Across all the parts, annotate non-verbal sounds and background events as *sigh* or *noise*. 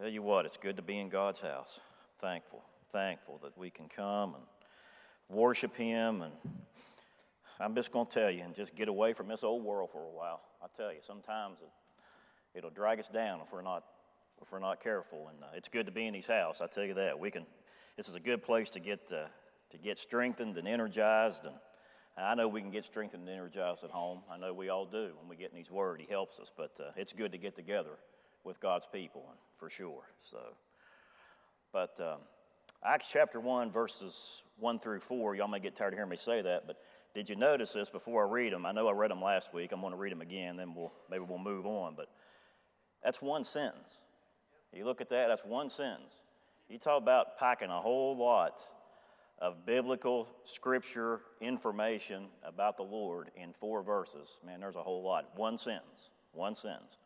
Tell you what, it's good to be in God's house. Thankful, thankful that we can come and worship Him. And I'm just going to tell you, and just get away from this old world for a while. I tell you, sometimes it, it'll drag us down if we're not if we're not careful. And uh, it's good to be in His house. I tell you that. We can. This is a good place to get uh, to get strengthened and energized. And I know we can get strengthened and energized at home. I know we all do when we get in His Word. He helps us. But uh, it's good to get together with God's people, for sure. So, but um, Acts chapter one, verses one through four. Y'all may get tired of hearing me say that, but did you notice this before I read them? I know I read them last week. I'm going to read them again, then we'll maybe we'll move on. But that's one sentence. You look at that, that's one sentence. You talk about packing a whole lot of biblical scripture information about the Lord in four verses. Man, there's a whole lot. One sentence. One sentence.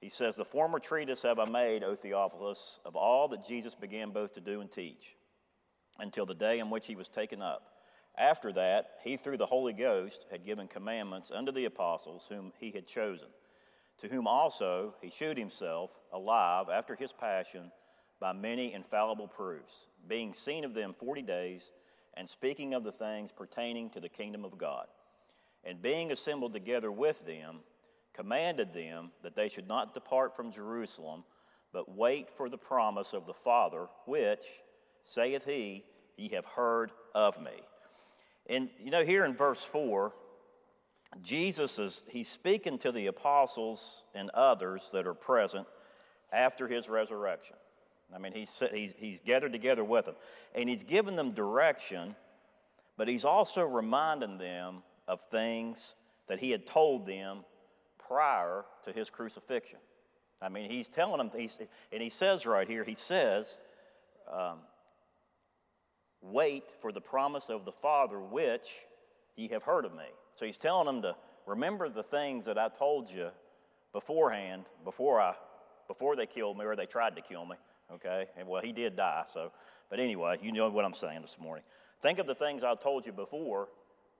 He says, The former treatise have I made, O Theophilus, of all that Jesus began both to do and teach, until the day in which he was taken up. After that, he, through the Holy Ghost, had given commandments unto the apostles whom he had chosen to whom also he shewed himself alive after his passion by many infallible proofs, being seen of them forty days, and speaking of the things pertaining to the kingdom of God. And being assembled together with them, commanded them that they should not depart from Jerusalem, but wait for the promise of the Father, which, saith he, ye have heard of me. And you know, here in verse 4, Jesus is he's speaking to the apostles and others that are present after his resurrection. I mean, he's, he's, he's gathered together with them, and he's given them direction, but he's also reminding them of things that he had told them prior to his crucifixion. I mean, he's telling them, he's, and he says right here, he says, um, Wait for the promise of the Father, which ye have heard of me. So he's telling them to remember the things that I told you beforehand, before I, before they killed me or they tried to kill me. Okay, and well, he did die. So, but anyway, you know what I'm saying this morning. Think of the things I told you before,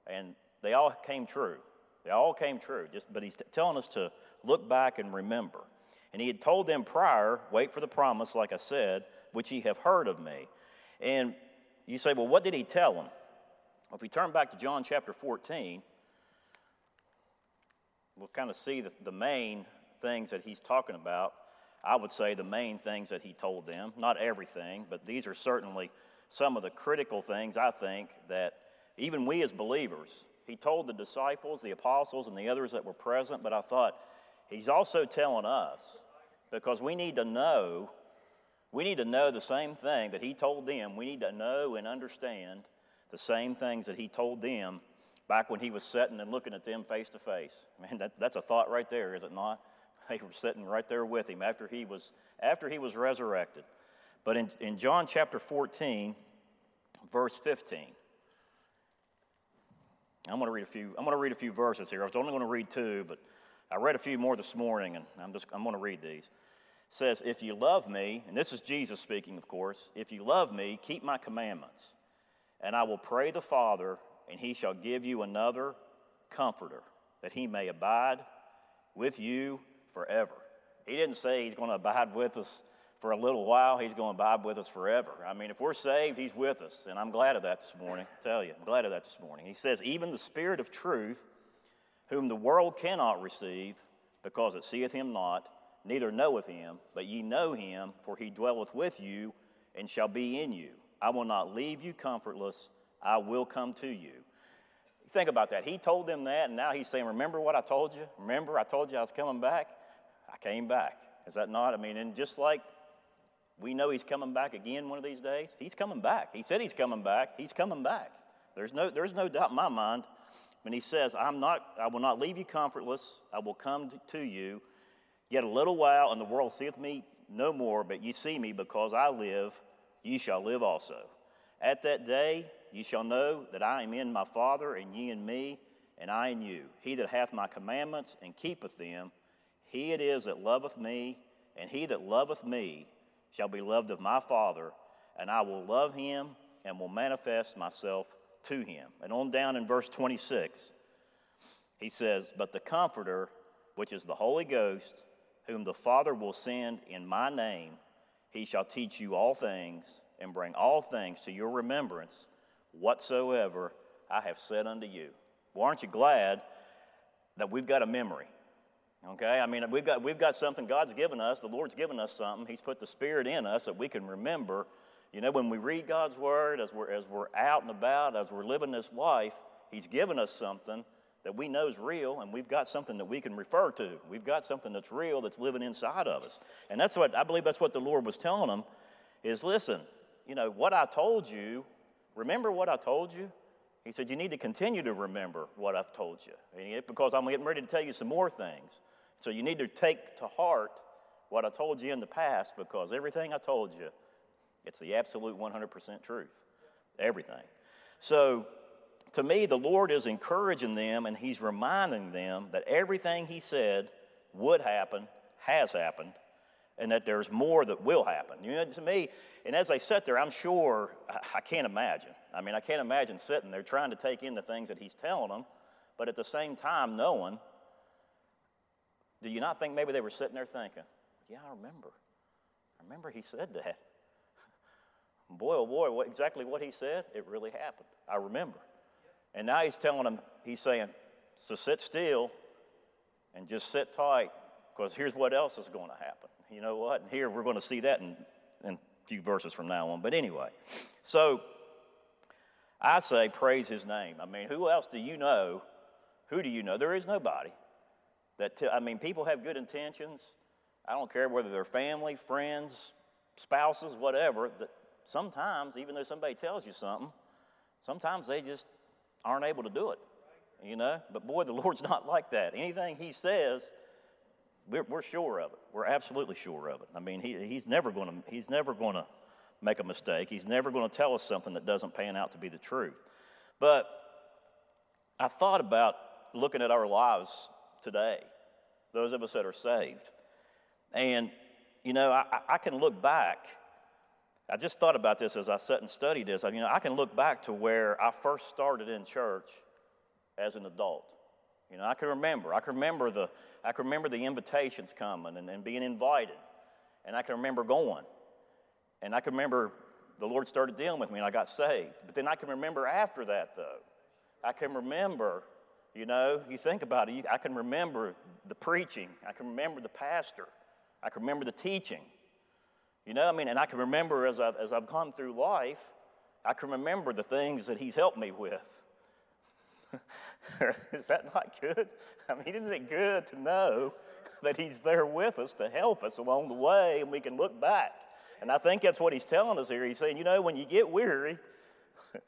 and they all came true. They all came true. Just, but he's t- telling us to look back and remember. And he had told them prior, wait for the promise, like I said, which ye have heard of me. And you say, well, what did he tell them? Well, if we turn back to John chapter 14, we'll kind of see the, the main things that he's talking about. I would say the main things that he told them, not everything, but these are certainly some of the critical things I think that even we as believers, he told the disciples, the apostles, and the others that were present, but I thought he's also telling us because we need to know, we need to know the same thing that he told them. We need to know and understand the same things that he told them back when he was sitting and looking at them face to face. Man, that, that's a thought right there, is it not? *laughs* They were sitting right there with him after he was, after he was resurrected. But in, in John chapter 14, verse 15, I'm going to read a few. I'm going to read a few verses here. I was only going to read two, but I read a few more this morning, and I'm just I'm going to read these. It says, "If you love me, and this is Jesus speaking, of course. If you love me, keep my commandments, and I will pray the Father, and he shall give you another comforter, that he may abide with you forever. He didn't say he's going to abide with us for a little while, he's going to abide with us forever. I mean, if we're saved, he's with us, and I'm glad of that this morning. I tell you, I'm glad of that this morning. He says, Even the Spirit of truth, whom the world cannot receive, because it seeth him not, neither knoweth him, but ye know him, for he dwelleth with you and shall be in you. I will not leave you comfortless. I will come to you. Think about that. He told them that, and now he's saying, Remember what I told you? Remember, I told you I was coming back? I came back. Is that not? I mean, and just like we know he's coming back again one of these days, he's coming back. He said he's coming back. He's coming back. There's no, there's no doubt in my mind when he says, I'm not, I will not leave you comfortless. I will come to you. Yet a little while, and the world seeth me no more, but ye see me because I live, ye shall live also. At that day, Ye shall know that I am in my Father, and ye in me, and I in you. He that hath my commandments and keepeth them, he it is that loveth me, and he that loveth me shall be loved of my Father, and I will love him and will manifest myself to him. And on down in verse 26, he says, But the Comforter, which is the Holy Ghost, whom the Father will send in my name, he shall teach you all things and bring all things to your remembrance whatsoever I have said unto you. Well, aren't you glad that we've got a memory? Okay, I mean, we've got, we've got something God's given us, the Lord's given us something. He's put the Spirit in us that we can remember. You know, when we read God's Word, as we're, as we're out and about, as we're living this life, He's given us something that we know is real, and we've got something that we can refer to. We've got something that's real that's living inside of us. And that's what I believe that's what the Lord was telling them is listen, you know, what I told you, remember what I told you? He said, You need to continue to remember what I've told you. Because I'm getting ready to tell you some more things. So you need to take to heart what I told you in the past because everything I told you, it's the absolute 100% truth. Everything. So to me, the Lord is encouraging them and He's reminding them that everything He said would happen has happened and that there's more that will happen. You know, to me, and as they sit there, I'm sure, I can't imagine. I mean, I can't imagine sitting there trying to take in the things that He's telling them, but at the same time knowing do you not think maybe they were sitting there thinking, yeah, I remember. I remember he said that. *laughs* Boy, oh boy, what, exactly what he said, it really happened. I remember. And now he's telling them, he's saying, so sit still and just sit tight because here's what else is going to happen. You know what? And here we're going to see that in, in a few verses from now on. But anyway, so I say, praise his name. I mean, who else do you know? Who do you know? There is nobody that, t- I mean, people have good intentions. I don't care whether they're family, friends, spouses, whatever. That sometimes, even though somebody tells you something, sometimes they just aren't able to do it. You know? But boy, the *laughs* Lord's not like that. Anything He says, we're, we're sure of it. We're absolutely sure of it. I mean, he, He's never going to He's never going to make a mistake. He's never going to tell us something that doesn't pan out to be the truth. But I thought about looking at our lives today, those of us that are saved. And, you know, I, I can look back. I just thought about this as I sat and studied this. I, you know, I can look back to where I first started in church as an adult. You know, I can remember. I can remember the, I can remember the invitations coming and, and being invited. And I can remember going. And I can remember the Lord started dealing with me and I got saved. But then I can remember after that, though. I can remember you know, you think about it, I can remember the preaching, I can remember the pastor, I can remember the teaching. You know, I mean, and I can remember as I've, as I've gone through life, I can remember the things that He's helped me with. *laughs* Is that not good? I mean, isn't it good to know that He's there with us to help us along the way and we can look back? And I think that's what He's telling us here. He's saying, you know, when you get weary, *laughs*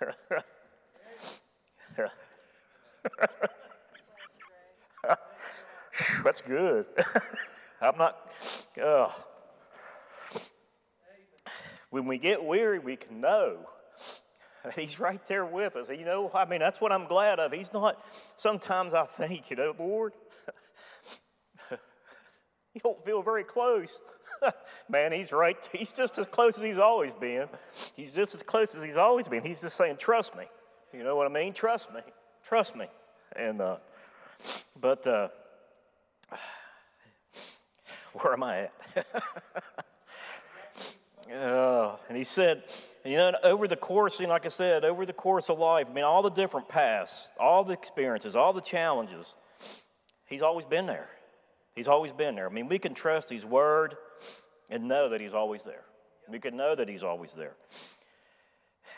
*laughs* *laughs* That's good. *laughs* I'm not. Uh, when we get weary, we can know He's right there with us. You know, I mean, that's what I'm glad of. He's not. Sometimes I think, you know, Lord, *laughs* you don't feel very close. Man, he's right. He's just as close as he's always been. He's just as close as he's always been. He's just saying, trust me. You know what I mean? Trust me. Trust me. And, uh, but, uh, *sighs* where am I at? *laughs* uh, and he said, you know, over the course, and like I said, over the course of life, I mean, all the different paths, all the experiences, all the challenges, he's always been there. He's always been there. I mean, we can trust his word and know that he's always there. We can know that he's always there.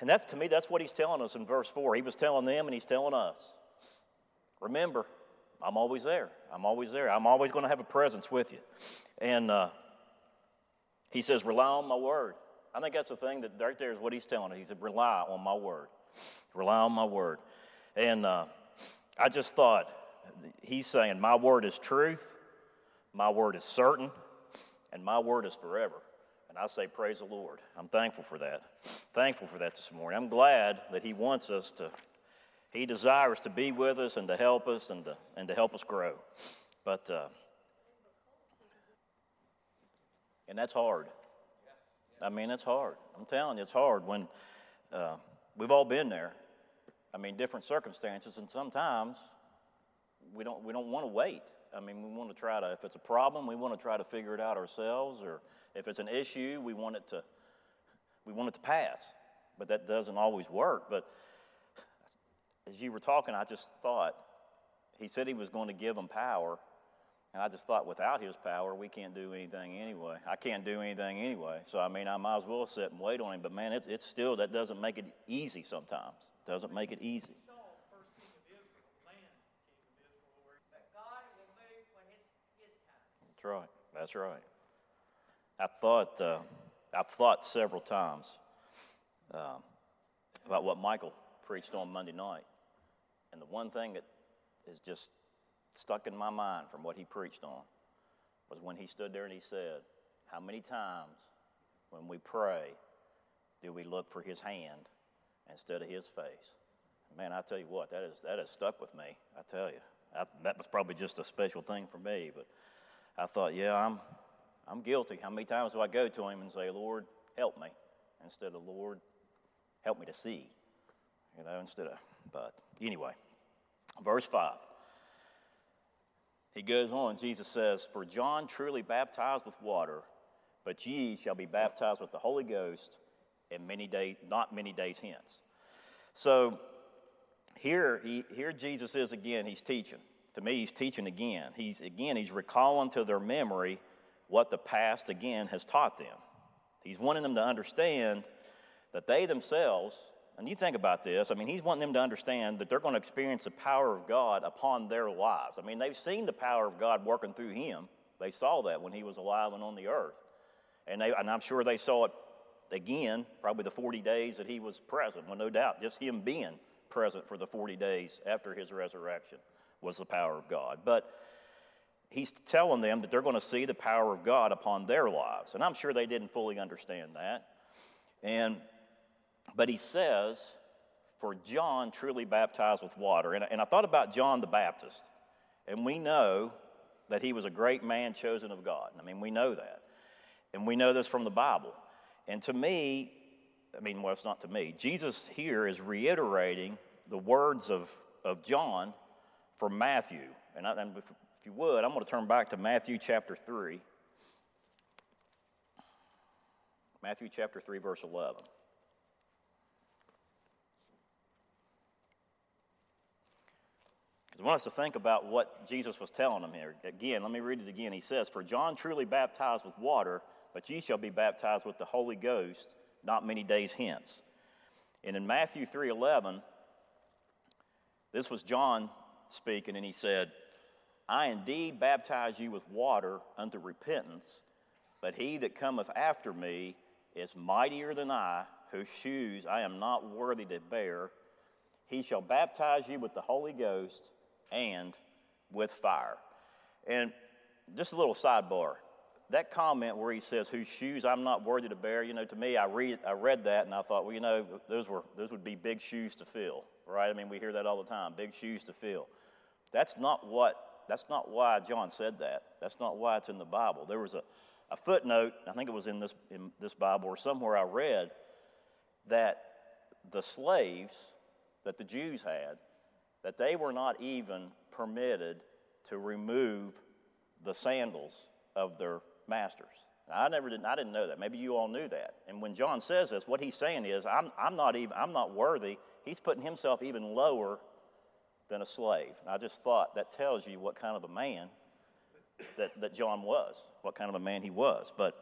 And that's to me, that's what he's telling us in verse 4. He was telling them and he's telling us. Remember, I'm always there. I'm always there. I'm always going to have a presence with you. And uh, he says, rely on my word. I think that's the thing that right there is what he's telling us. He said, rely on my word. Rely on my word. And uh, I just thought, he's saying, my word is truth, my word is certain, and my word is forever. I say, Praise the Lord. I'm thankful for that. Thankful for that this morning. I'm glad that He wants us to, He desires to be with us and to help us and to, and to help us grow. But, uh, and that's hard. I mean, it's hard. I'm telling you, it's hard when uh, we've all been there. I mean, different circumstances, and sometimes we don't, we don't want to wait. I mean, we want to try to, if it's a problem, we want to try to figure it out ourselves, or if it's an issue, we want it to, we want it to pass. But that doesn't always work. But as you were talking, I just thought, he said he was going to give them power. And I just thought, without his power, we can't do anything anyway. I can't do anything anyway. So, I mean, I might as well sit and wait on him. But, man, it's, it's still, that doesn't make it easy sometimes. Doesn't make it easy. That's right. That's right. I've thought, uh, I've thought several times um, about what Michael preached on Monday night. And the one thing that is just stuck in my mind from what he preached on was when he stood there and he said, How many times when we pray do we look for his hand instead of his face? Man, I tell you what, that, is, that has stuck with me. I tell you. I, that was probably just a special thing for me, but I thought, yeah, I'm, I'm guilty. How many times do I go to him and say, Lord, help me, instead of, Lord, help me to see? You know, instead of, but anyway, verse 5. He goes on, Jesus says, For John truly baptized with water, but ye shall be baptized with the Holy Ghost in many days, not many days hence. So here, he, here Jesus is again, he's teaching. To me, he's teaching again. He's again, he's recalling to their memory what the past again has taught them. He's wanting them to understand that they themselves and you think about this, I mean, he's wanting them to understand that they're going to experience the power of God upon their lives. I mean, they've seen the power of God working through him. They saw that when he was alive and on the earth. And, they, and I'm sure they saw it again, probably the 40 days that he was present. Well, no doubt, just him being present for the 40 days after his resurrection was the power of God. But he's telling them that they're going to see the power of God upon their lives. And I'm sure they didn't fully understand that. And but he says, For John truly baptized with water. And, and I thought about John the Baptist. And we know that he was a great man chosen of God. I mean, we know that. And we know this from the Bible. And to me, I mean, well, it's not to me. Jesus here is reiterating the words of, of John from Matthew. And, I, and if, if you would, I'm going to turn back to Matthew chapter 3. Matthew chapter 3, verse 11. Because I want us to think about what Jesus was telling them here. Again, let me read it again. He says, For John truly baptized with water, but ye shall be baptized with the Holy Ghost not many days hence. And in Matthew 3:11, this was John speaking, and he said, I indeed baptize you with water unto repentance, but he that cometh after me is mightier than I, whose shoes I am not worthy to bear. He shall baptize you with the Holy Ghost and with fire. And just a little sidebar. That comment where he says, whose shoes I'm not worthy to bear, you know, to me, I read, I read that and I thought, well, you know, those, were, those would be big shoes to fill, right? I mean, we hear that all the time, big shoes to fill. That's not what, that's not why John said that. That's not why it's in the Bible. There was a, a footnote, I think it was in this, in this Bible or somewhere I read, that the slaves that the Jews had that they were not even permitted to remove the sandals of their masters. I never did, I didn't know that. Maybe you all knew that. And when John says this, what he's saying is, I'm, I'm not even, I'm not worthy. He's putting himself even lower than a slave. And I just thought that tells you what kind of a man that, that John was, what kind of a man he was. But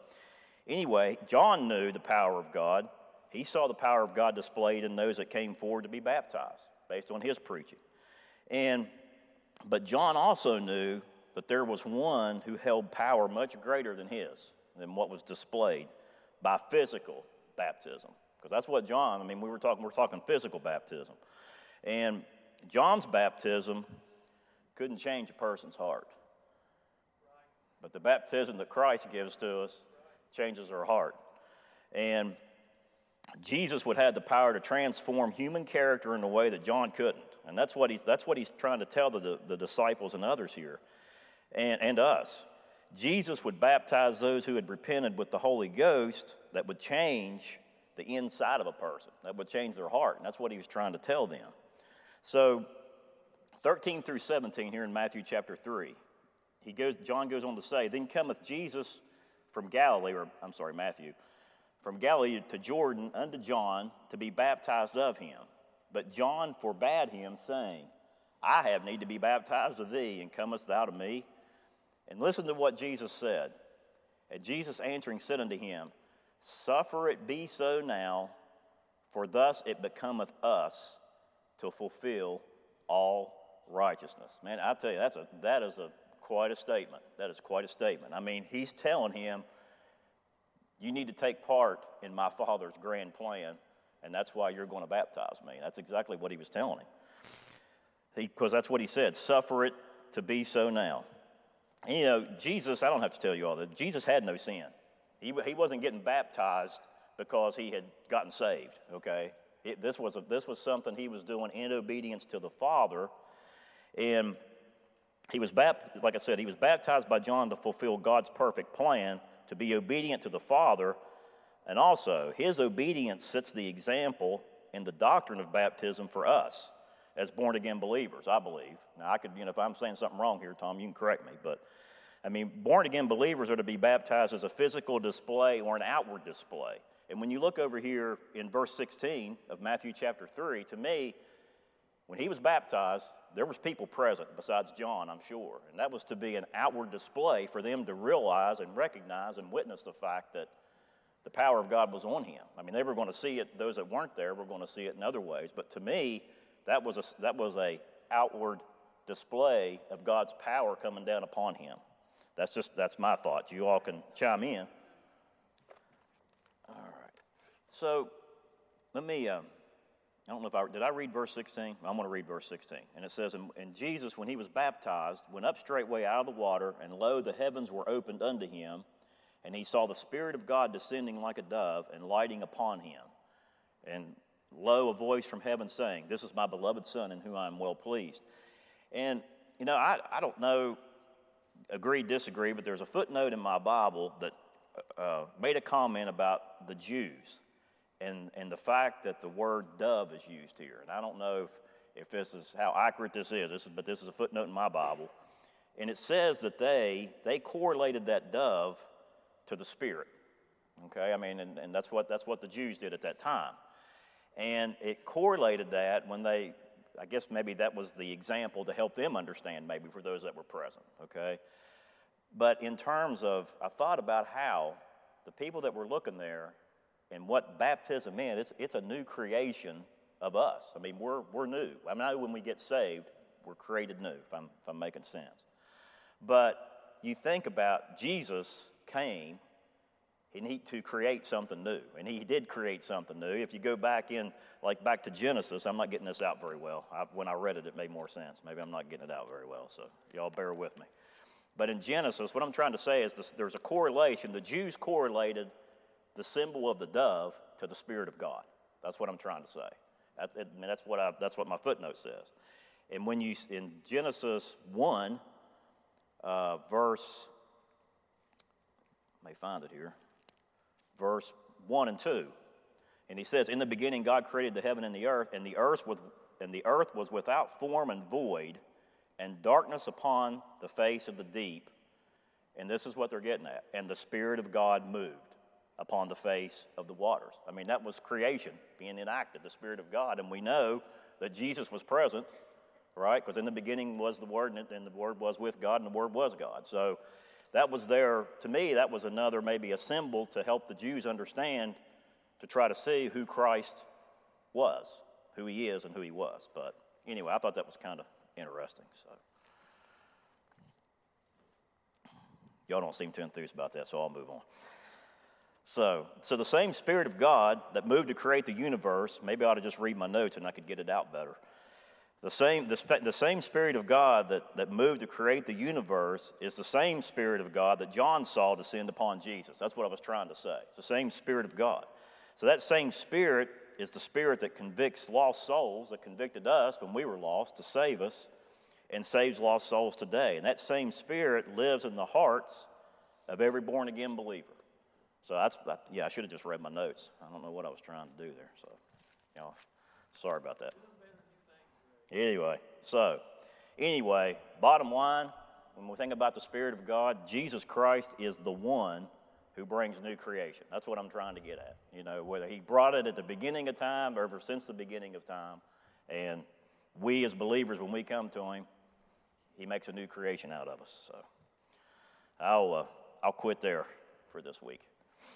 anyway, John knew the power of God. He saw the power of God displayed in those that came forward to be baptized based on his preaching. And but John also knew that there was one who held power much greater than his, than what was displayed by physical baptism. Because that's what John, I mean, we were talking, we're talking physical baptism. And John's baptism couldn't change a person's heart. But the baptism that Christ gives to us changes our heart. And Jesus would have the power to transform human character in a way that John couldn't. And that's what he's, that's what he's trying to tell the, the disciples and others here, and, and us. Jesus would baptize those who had repented with the Holy Ghost that would change the inside of a person, that would change their heart. And that's what he was trying to tell them. So 13 through 17 here in Matthew chapter 3. He goes, John goes on to say, Then cometh Jesus from Galilee, or I'm sorry, Matthew, from Galilee to Jordan unto John to be baptized of him. But John forbade him, saying, I have need to be baptized of thee, and comest thou to me? And listen to what Jesus said. And Jesus answering said unto him, Suffer it be so now, for thus it becometh us to fulfill all righteousness. Man, I tell you, that's a, that is a, quite a statement. That is quite a statement. I mean, he's telling him, you need to take part in my Father's grand plan, and that's why you're going to baptize me. That's exactly what he was telling him. Because that's what he said suffer it to be so now. You know, Jesus, I don't have to tell you all that, Jesus had no sin. He, he wasn't getting baptized because he had gotten saved, okay? It, this, was a, this was something he was doing in obedience to the Father. And he was, baptized, like I said, he was baptized by John to fulfill God's perfect plan, to be obedient to the Father. And also, his obedience sets the example in the doctrine of baptism for us as born again believers, I believe. Now, I could, you know, if I'm saying something wrong here, Tom, you can correct me. But, I mean, born again believers are to be baptized as a physical display or an outward display. And when you look over here in verse 16 of Matthew chapter 3, to me, when he was baptized, there was people present besides John, I'm sure. And that was to be an outward display for them to realize and recognize and witness the fact that the power of God was on him. I mean, they were going to see it, those that weren't there were going to see it in other ways. But to me, that was a, that was a outward display of God's power coming down upon him. That's just that's my thoughts. You all can chime in. All right. So let me. Um, I don't know if I did. I read verse 16. I'm going to read verse 16, and it says, and, and Jesus, when he was baptized, went up straightway out of the water, and lo, the heavens were opened unto him, and he saw the Spirit of God descending like a dove and lighting upon him, and lo, a voice from heaven saying, This is my beloved Son in whom I am well pleased. And, you know, I, I don't know, agree, disagree, but there's a footnote in my Bible that uh, made a comment about the Jews and, and the fact that the word dove is used here. And I don't know if, if this is how accurate this is, this is, but this is a footnote in my Bible. And it says that they, they correlated that dove to the Spirit. Okay, I mean, and, and that's, what, that's what the Jews did at that time. And it correlated that when they, I guess maybe that was the example to help them understand, maybe for those that were present, okay? But in terms of, I thought about how the people that were looking there and what baptism meant, it's, it's a new creation of us. I mean, we're, we're new. I mean, when we get saved, we're created new, if I'm, if I'm making sense. But you think about Jesus came he need to create something new. And he did create something new. If you go back in, like back to Genesis, I'm not getting this out very well. I, when I read it, it made more sense. Maybe I'm not getting it out very well, so y'all bear with me. But in Genesis, what I'm trying to say is this, there's a correlation. The Jews correlated the symbol of the dove to the Spirit of God. That's what I'm trying to say. I mean, that's, what I, that's what my footnote says. And when you, in Genesis 1, uh, verse, may find it here verse 1 and 2. And he says, In the beginning, God created the heaven and the earth, and the earth was, and the earth was without form and void, and darkness upon the face of the deep. And this is what they're getting at. And the Spirit of God moved upon the face of the waters. I mean, that was creation being enacted, the Spirit of God. And we know that Jesus was present, right? Because in the beginning was the Word, and the Word was with God, and the Word was God. So that was there, to me, that was another maybe a symbol to help the Jews understand to try to see who Christ was, who he is, and who he was. But anyway, I thought that was kind of interesting. So y'all don't seem too enthused about that, so I'll move on. So, so the same Spirit of God that moved to create the universe, maybe I ought to just read my notes and I could get it out better. The same, the, the same Spirit of God that, that moved to create the universe is the same Spirit of God that John saw descend upon Jesus. That's what I was trying to say. It's the same Spirit of God. So that same Spirit is the Spirit that convicts lost souls, that convicted us when we were lost to save us, and saves lost souls today. And that same Spirit lives in the hearts of every born again believer. So that's, yeah, I should have just read my notes. I don't know what I was trying to do there. So, know, sorry about that. Anyway, so anyway, bottom line, when we think about the Spirit of God, Jesus Christ is the one who brings new creation. That's what I'm trying to get at. You know, whether He brought it at the beginning of time or ever since the beginning of time. And we as believers, when we come to Him, He makes a new creation out of us. So I'll, uh, I'll quit there for this week.